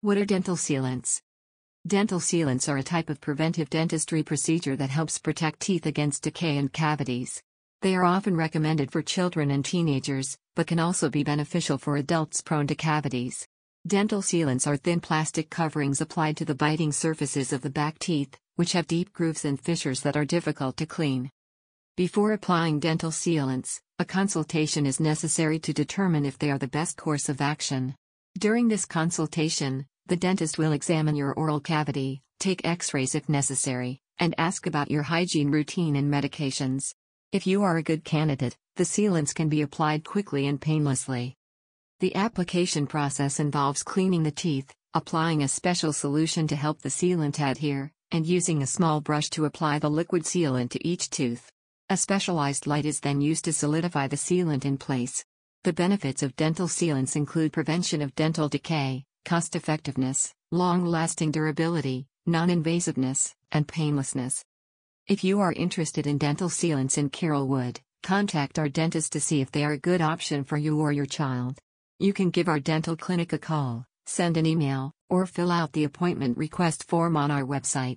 What are dental sealants? Dental sealants are a type of preventive dentistry procedure that helps protect teeth against decay and cavities. They are often recommended for children and teenagers, but can also be beneficial for adults prone to cavities. Dental sealants are thin plastic coverings applied to the biting surfaces of the back teeth, which have deep grooves and fissures that are difficult to clean. Before applying dental sealants, a consultation is necessary to determine if they are the best course of action. During this consultation, the dentist will examine your oral cavity, take x rays if necessary, and ask about your hygiene routine and medications. If you are a good candidate, the sealants can be applied quickly and painlessly. The application process involves cleaning the teeth, applying a special solution to help the sealant adhere, and using a small brush to apply the liquid sealant to each tooth. A specialized light is then used to solidify the sealant in place. The benefits of dental sealants include prevention of dental decay, cost effectiveness, long lasting durability, non invasiveness, and painlessness. If you are interested in dental sealants in Carrollwood, contact our dentist to see if they are a good option for you or your child. You can give our dental clinic a call, send an email, or fill out the appointment request form on our website.